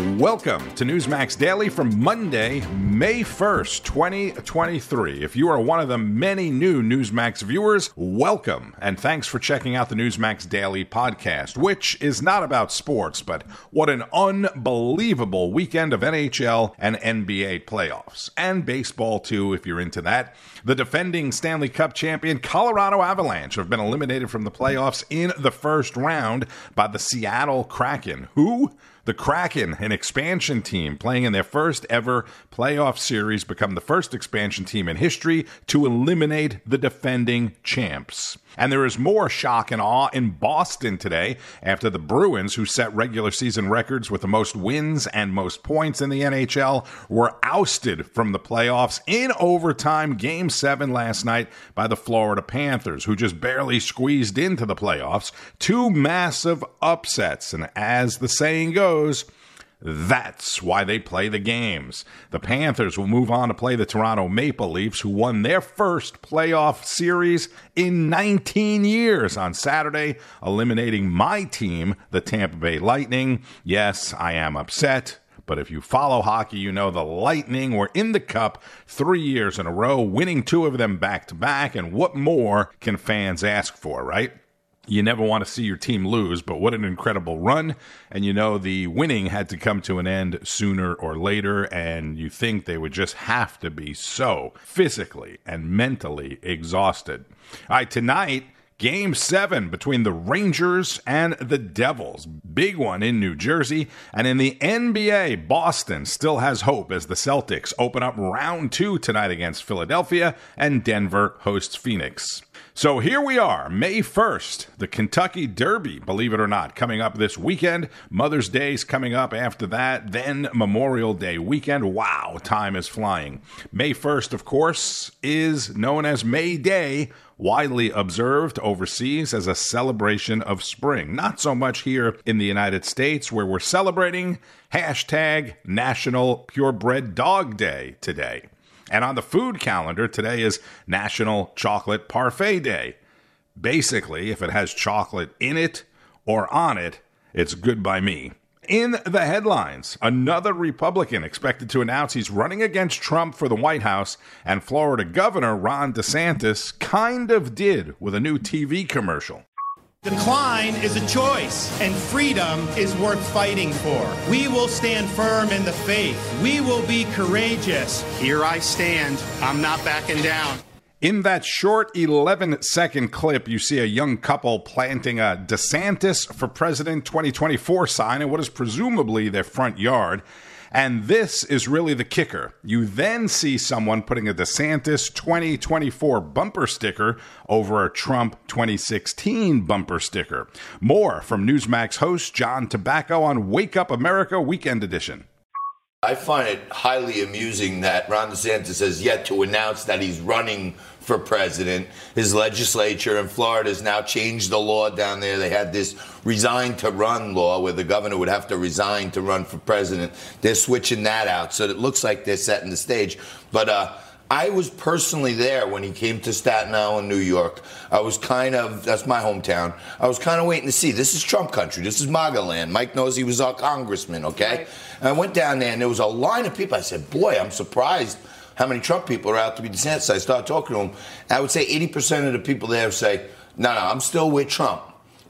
Welcome to Newsmax Daily from Monday, May 1st, 2023. If you are one of the many new Newsmax viewers, welcome and thanks for checking out the Newsmax Daily podcast, which is not about sports, but what an unbelievable weekend of NHL and NBA playoffs, and baseball too, if you're into that. The defending Stanley Cup champion Colorado Avalanche have been eliminated from the playoffs in the first round by the Seattle Kraken, who the Kraken, an expansion team playing in their first ever playoff series, become the first expansion team in history to eliminate the defending champs. And there is more shock and awe in Boston today after the Bruins, who set regular season records with the most wins and most points in the NHL, were ousted from the playoffs in overtime game seven last night by the Florida Panthers, who just barely squeezed into the playoffs. Two massive upsets. And as the saying goes, that's why they play the games. The Panthers will move on to play the Toronto Maple Leafs, who won their first playoff series in 19 years on Saturday, eliminating my team, the Tampa Bay Lightning. Yes, I am upset. But if you follow hockey, you know the Lightning were in the Cup three years in a row, winning two of them back to back. And what more can fans ask for, right? You never want to see your team lose, but what an incredible run. And you know, the winning had to come to an end sooner or later, and you think they would just have to be so physically and mentally exhausted. All right, tonight, Game seven between the Rangers and the Devils. Big one in New Jersey. And in the NBA, Boston still has hope as the Celtics open up round two tonight against Philadelphia and Denver hosts Phoenix. So here we are, May 1st, the Kentucky Derby, believe it or not, coming up this weekend. Mother's Day's coming up after that, then Memorial Day weekend. Wow, time is flying. May 1st, of course, is known as May Day widely observed overseas as a celebration of spring. Not so much here in the United States, where we're celebrating hashtag National Purebred Dog Day today. And on the food calendar, today is National Chocolate Parfait Day. Basically, if it has chocolate in it or on it, it's good by me. In the headlines, another Republican expected to announce he's running against Trump for the White House, and Florida Governor Ron DeSantis kind of did with a new TV commercial. Decline is a choice, and freedom is worth fighting for. We will stand firm in the faith. We will be courageous. Here I stand. I'm not backing down. In that short 11 second clip, you see a young couple planting a DeSantis for President 2024 sign in what is presumably their front yard. And this is really the kicker. You then see someone putting a DeSantis 2024 bumper sticker over a Trump 2016 bumper sticker. More from Newsmax host John Tabacco on Wake Up America Weekend Edition. I find it highly amusing that Ron DeSantis has yet to announce that he's running for president. His legislature in Florida has now changed the law down there. They had this resign to run law where the governor would have to resign to run for president. They're switching that out. So it looks like they're setting the stage. But, uh, I was personally there when he came to Staten Island, New York. I was kind of, that's my hometown. I was kind of waiting to see. This is Trump country. This is MAGA land. Mike knows he was our congressman, okay? Right. And I went down there and there was a line of people. I said, boy, I'm surprised how many Trump people are out to be DeSantis. I started talking to them. I would say 80% of the people there say, no, no, I'm still with Trump.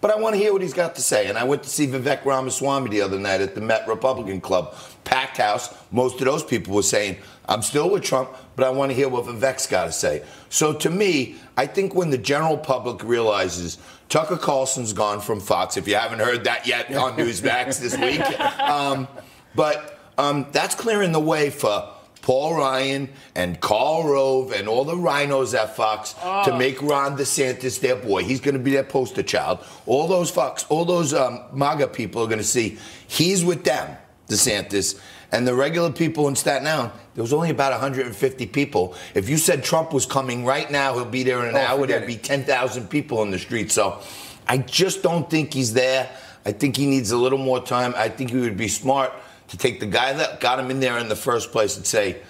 But I want to hear what he's got to say. And I went to see Vivek Ramaswamy the other night at the Met Republican Club. Packed house. Most of those people were saying, I'm still with Trump, but I want to hear what Vivek's got to say. So to me, I think when the general public realizes Tucker Carlson's gone from Fox, if you haven't heard that yet on Newsmax this week, um, but um, that's clearing the way for Paul Ryan and Karl Rove and all the RINOs at Fox oh. to make Ron DeSantis their boy. He's going to be their poster child. All those Fox, all those um, MAGA people are going to see he's with them, DeSantis. And the regular people in Staten Island, there was only about 150 people. If you said Trump was coming right now, he'll be there in an oh, hour, there'd be 10,000 people in the street. So I just don't think he's there. I think he needs a little more time. I think he would be smart to take the guy that got him in there in the first place and say,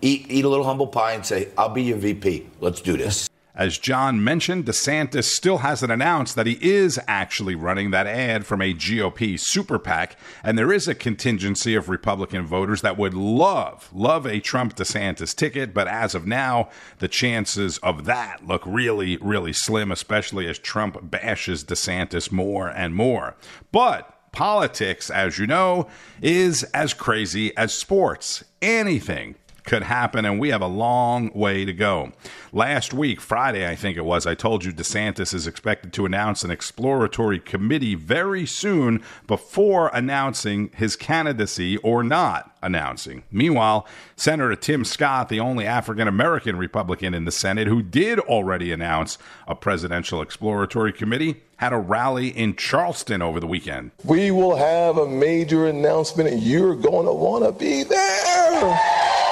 eat, eat a little humble pie and say, I'll be your VP. Let's do this. As John mentioned, DeSantis still hasn't announced that he is actually running that ad from a GOP super PAC, and there is a contingency of Republican voters that would love, love a Trump DeSantis ticket, but as of now, the chances of that look really, really slim, especially as Trump bashes DeSantis more and more. But politics, as you know, is as crazy as sports. Anything could happen, and we have a long way to go. Last week, Friday, I think it was, I told you DeSantis is expected to announce an exploratory committee very soon before announcing his candidacy or not announcing. Meanwhile, Senator Tim Scott, the only African American Republican in the Senate who did already announce a presidential exploratory committee, had a rally in Charleston over the weekend. We will have a major announcement, and you're going to want to be there.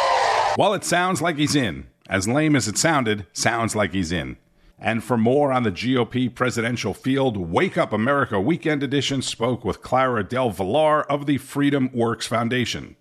Well, it sounds like he's in. As lame as it sounded, sounds like he's in. And for more on the GOP presidential field, Wake Up America Weekend Edition spoke with Clara Del Villar of the Freedom Works Foundation.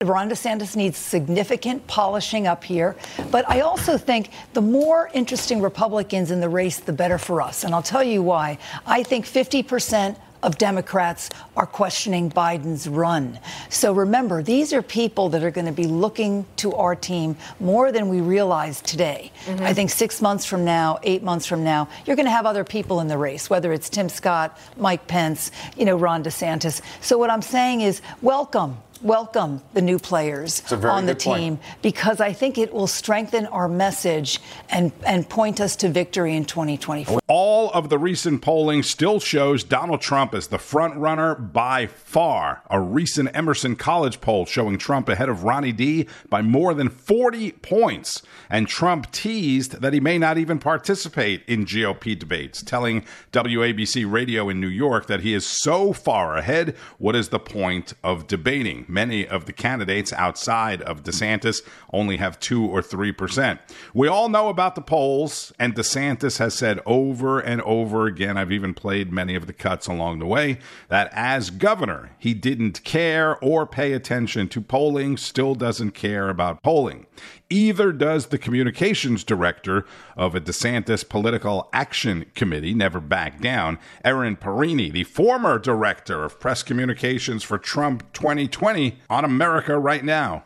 Ron DeSantis needs significant polishing up here. But I also think the more interesting Republicans in the race, the better for us. And I'll tell you why. I think 50% of Democrats are questioning Biden's run. So remember, these are people that are going to be looking to our team more than we realize today. Mm-hmm. I think six months from now, eight months from now, you're going to have other people in the race, whether it's Tim Scott, Mike Pence, you know, Ron DeSantis. So what I'm saying is welcome welcome the new players on the team point. because I think it will strengthen our message and, and point us to victory in 2024. All of the recent polling still shows Donald Trump as the front runner by far. A recent Emerson College poll showing Trump ahead of Ronnie D by more than 40 points. And Trump teased that he may not even participate in GOP debates, telling WABC Radio in New York that he is so far ahead. What is the point of debating? Many of the candidates outside of DeSantis only have 2 or 3%. We all know about the polls, and DeSantis has said over and over again, I've even played many of the cuts along the way, that as governor, he didn't care or pay attention to polling, still doesn't care about polling. Either does the communications director of a DeSantis Political Action Committee, Never Back Down, Erin Perrine, the former director of press communications for Trump 2020 on America Right Now.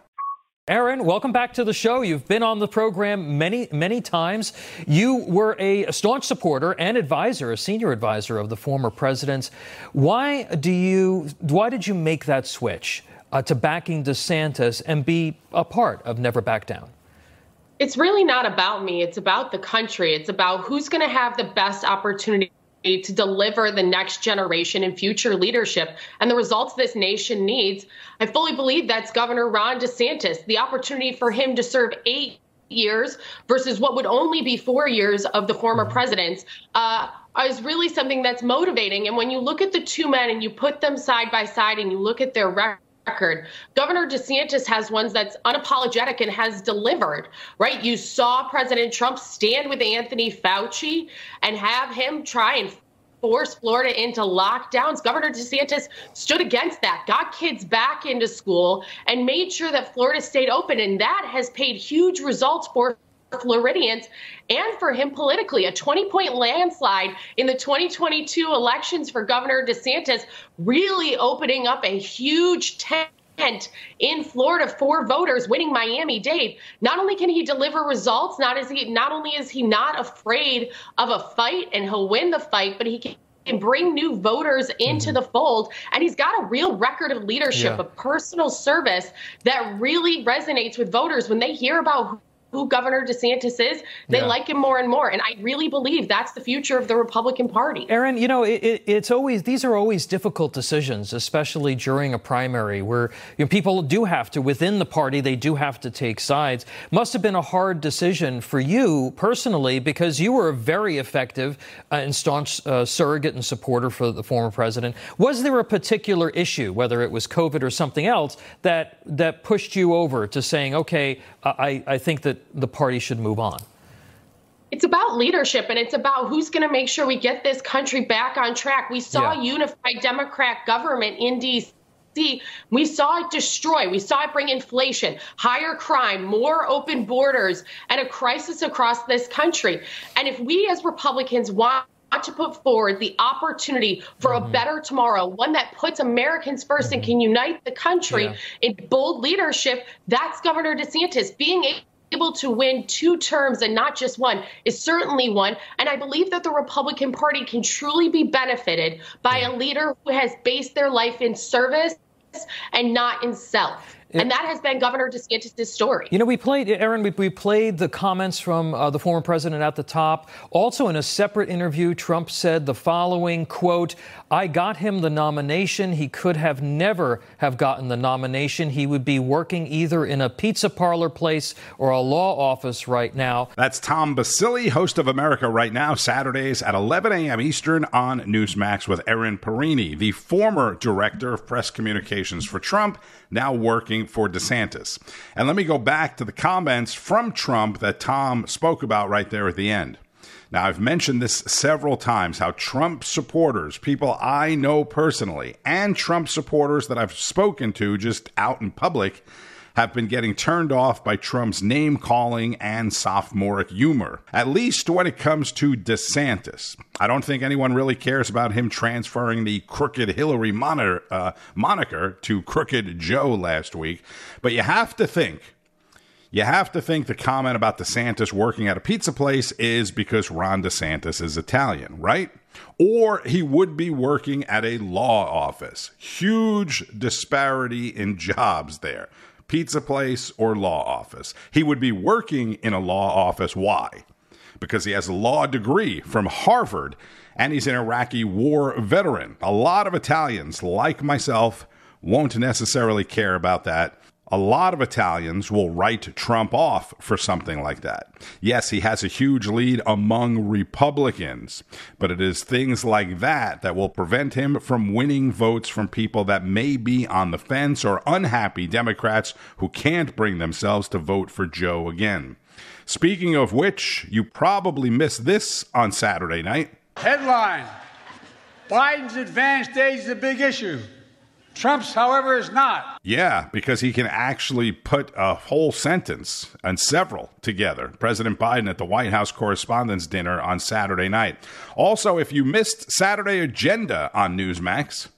Erin, welcome back to the show. You've been on the program many, many times. You were a staunch supporter and advisor, a senior advisor of the former presidents. Why do you? Why did you make that switch uh, to backing DeSantis and be a part of Never Back Down? It's really not about me. It's about the country. It's about who's going to have the best opportunity to deliver the next generation and future leadership and the results this nation needs. I fully believe that's Governor Ron DeSantis. The opportunity for him to serve eight years versus what would only be four years of the former presidents uh, is really something that's motivating. And when you look at the two men and you put them side by side and you look at their record, record. Governor DeSantis has ones that's unapologetic and has delivered, right? You saw President Trump stand with Anthony Fauci and have him try and force Florida into lockdowns. Governor DeSantis stood against that, got kids back into school, and made sure that Florida stayed open. And that has paid huge results for Floridians and for him politically. A 20 point landslide in the 2022 elections for Governor DeSantis, really opening up a huge tent in Florida for voters winning Miami Dade. Not only can he deliver results, not is he not only is he not afraid of a fight and he'll win the fight, but he can and bring new voters into mm-hmm. the fold. And he's got a real record of leadership, yeah. a personal service that really resonates with voters when they hear about who Governor DeSantis is, they yeah. like him more and more. And I really believe that's the future of the Republican Party. Erin, you know, it, it's always, these are always difficult decisions, especially during a primary where you know, people do have to, within the party, they do have to take sides. Must have been a hard decision for you personally because you were a very effective uh, and staunch uh, surrogate and supporter for the former president. Was there a particular issue, whether it was COVID or something else, that, that pushed you over to saying, okay, I, I think that the party should move on? It's about leadership and it's about who's going to make sure we get this country back on track. We saw yeah. unified Democrat government in D.C we saw it destroy, we saw it bring inflation, higher crime, more open borders, and a crisis across this country. And if we as Republicans want to put forward the opportunity for mm-hmm. a better tomorrow, one that puts Americans 1st mm-hmm. and can unite the country yeah. in bold leadership. That's Governor DeSantis being able to win two terms and not just one is certainly one. And I believe that the Republican Party can truly be benefited by a leader who has based their life in service and not in self. And that has been Governor DeSantis' story. You know, we played, Erin, we, we played the comments from uh, the former president at the top. Also, in a separate interview, Trump said the following quote, I got him the nomination. He could have never have gotten the nomination. He would be working either in a pizza parlor place or a law office right now. That's Tom Basile, host of America Right Now, Saturdays at 11 a.m. Eastern on Newsmax with Erin Perrine, the former director of press communications for Trump now working for DeSantis. And let me go back to the comments from Trump that Tom spoke about right there at the end. Now, I've mentioned this several times how Trump supporters, people I know personally, and Trump supporters that I've spoken to just out in public, have been getting turned off by Trump's name calling and sophomoric humor, at least when it comes to DeSantis. I don't think anyone really cares about him transferring the crooked Hillary monitor, uh, moniker to Crooked Joe last week, but you have to think. You have to think the comment about DeSantis working at a pizza place is because Ron DeSantis is Italian, right? Or he would be working at a law office. Huge disparity in jobs there pizza place, or law office. He would be working in a law office. Why? Because he has a law degree from Harvard and he's an Iraqi war veteran. A lot of Italians, like myself, won't necessarily care about that a lot of Italians will write Trump off for something like that. Yes, he has a huge lead among Republicans, but it is things like that that will prevent him from winning votes from people that may be on the fence or unhappy Democrats who can't bring themselves to vote for Joe again. Speaking of which, you probably missed this on Saturday night. Headline Biden's advanced age is a big issue. Trump's, however, is not. Yeah, because he can actually put a whole sentence and several together. President Biden at the White House Correspondents' Dinner on Saturday night. Also, if you missed Saturday Agenda on Newsmax,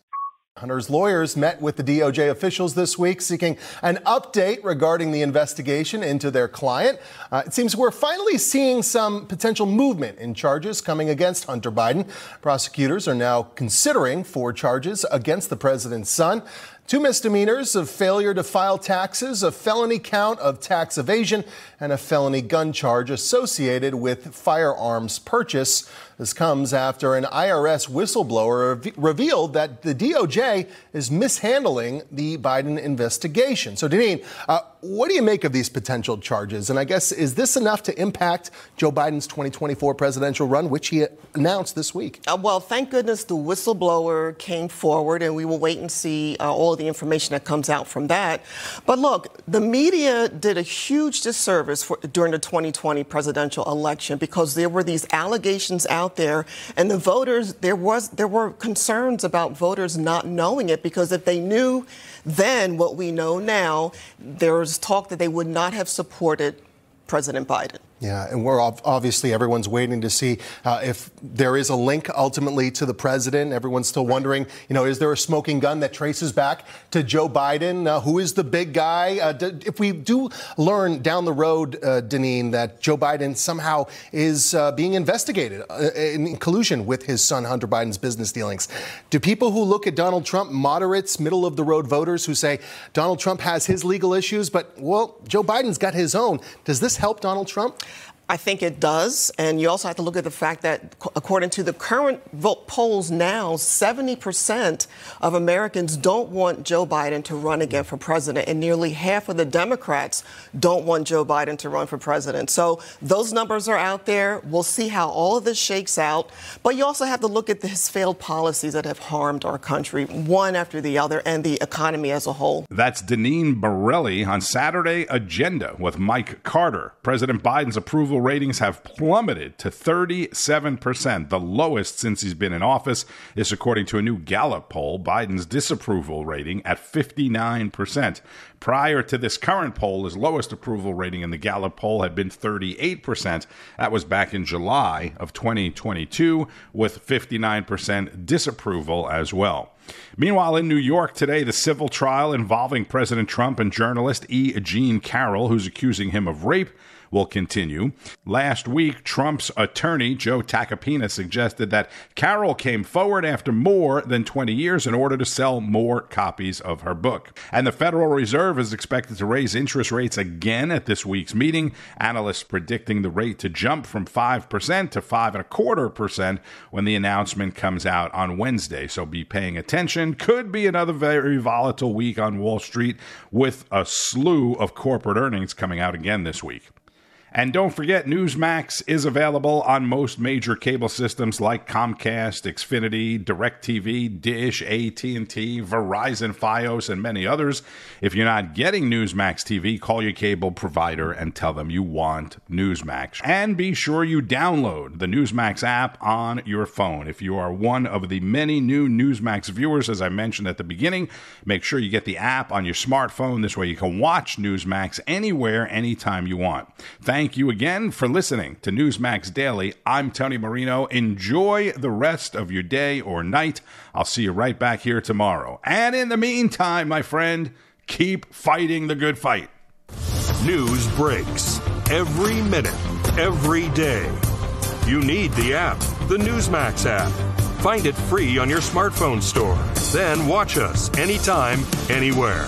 Hunter's lawyers met with the DOJ officials this week seeking an update regarding the investigation into their client. Uh, it seems we're finally seeing some potential movement in charges coming against Hunter Biden. Prosecutors are now considering four charges against the president's son. Two misdemeanors of failure to file taxes, a felony count of tax evasion, and a felony gun charge associated with firearms purchase. This comes after an IRS whistleblower re- revealed that the DOJ is mishandling the Biden investigation. So, Dineen, uh, what do you make of these potential charges? And I guess, is this enough to impact Joe Biden's 2024 presidential run, which he announced this week? Uh, well, thank goodness the whistleblower came forward, and we will wait and see uh, all the information that comes out from that. But look, the media did a huge disservice for, during the 2020 presidential election because there were these allegations out there, and the voters, there was there were concerns about voters not knowing it because if they knew then what we know now, there's talk that they would not have supported President Biden. Yeah, and we're obviously everyone's waiting to see uh, if there is a link ultimately to the president. Everyone's still wondering, you know, is there a smoking gun that traces back to Joe Biden? Uh, who is the big guy? Uh, d- if we do learn down the road, uh, Dineen, that Joe Biden somehow is uh, being investigated uh, in collusion with his son Hunter Biden's business dealings, do people who look at Donald Trump, moderates, middle of the road voters who say Donald Trump has his legal issues, but well, Joe Biden's got his own, does this help Donald Trump? I think it does. And you also have to look at the fact that, according to the current vote polls now, 70% of Americans don't want Joe Biden to run again for president, and nearly half of the Democrats don't want Joe Biden to run for president. So those numbers are out there. We'll see how all of this shakes out. But you also have to look at his failed policies that have harmed our country, one after the other, and the economy as a whole. That's Dineen Borelli on Saturday Agenda with Mike Carter. President Biden's approval approval ratings have plummeted to 37%, the lowest since he's been in office. This, according to a new Gallup poll, Biden's disapproval rating at 59%. Prior to this current poll, his lowest approval rating in the Gallup poll had been 38%. That was back in July of 2022, with 59% disapproval as well. Meanwhile, in New York today, the civil trial involving President Trump and journalist E. Jean Carroll, who's accusing him of rape, will continue. Last week, Trump's attorney, Joe Tacopina, suggested that Carroll came forward after more than 20 years in order to sell more copies of her book. And the Federal Reserve is expected to raise interest rates again at this week's meeting. Analysts predicting the rate to jump from 5% to 5 and a quarter percent when the announcement comes out on Wednesday. So be paying attention. Could be another very volatile week on Wall Street with a slew of corporate earnings coming out again this week. And don't forget, Newsmax is available on most major cable systems like Comcast, Xfinity, DirecTV, Dish, AT&T, Verizon, Fios, and many others. If you're not getting Newsmax TV, call your cable provider and tell them you want Newsmax. And be sure you download the Newsmax app on your phone. If you are one of the many new Newsmax viewers, as I mentioned at the beginning, make sure you get the app on your smartphone. This way you can watch Newsmax anywhere, anytime you want. Thank Thank you again for listening to Newsmax Daily. I'm Tony Marino. Enjoy the rest of your day or night. I'll see you right back here tomorrow. And in the meantime, my friend, keep fighting the good fight. News breaks every minute, every day. You need the app, the Newsmax app. Find it free on your smartphone store. Then watch us anytime, anywhere.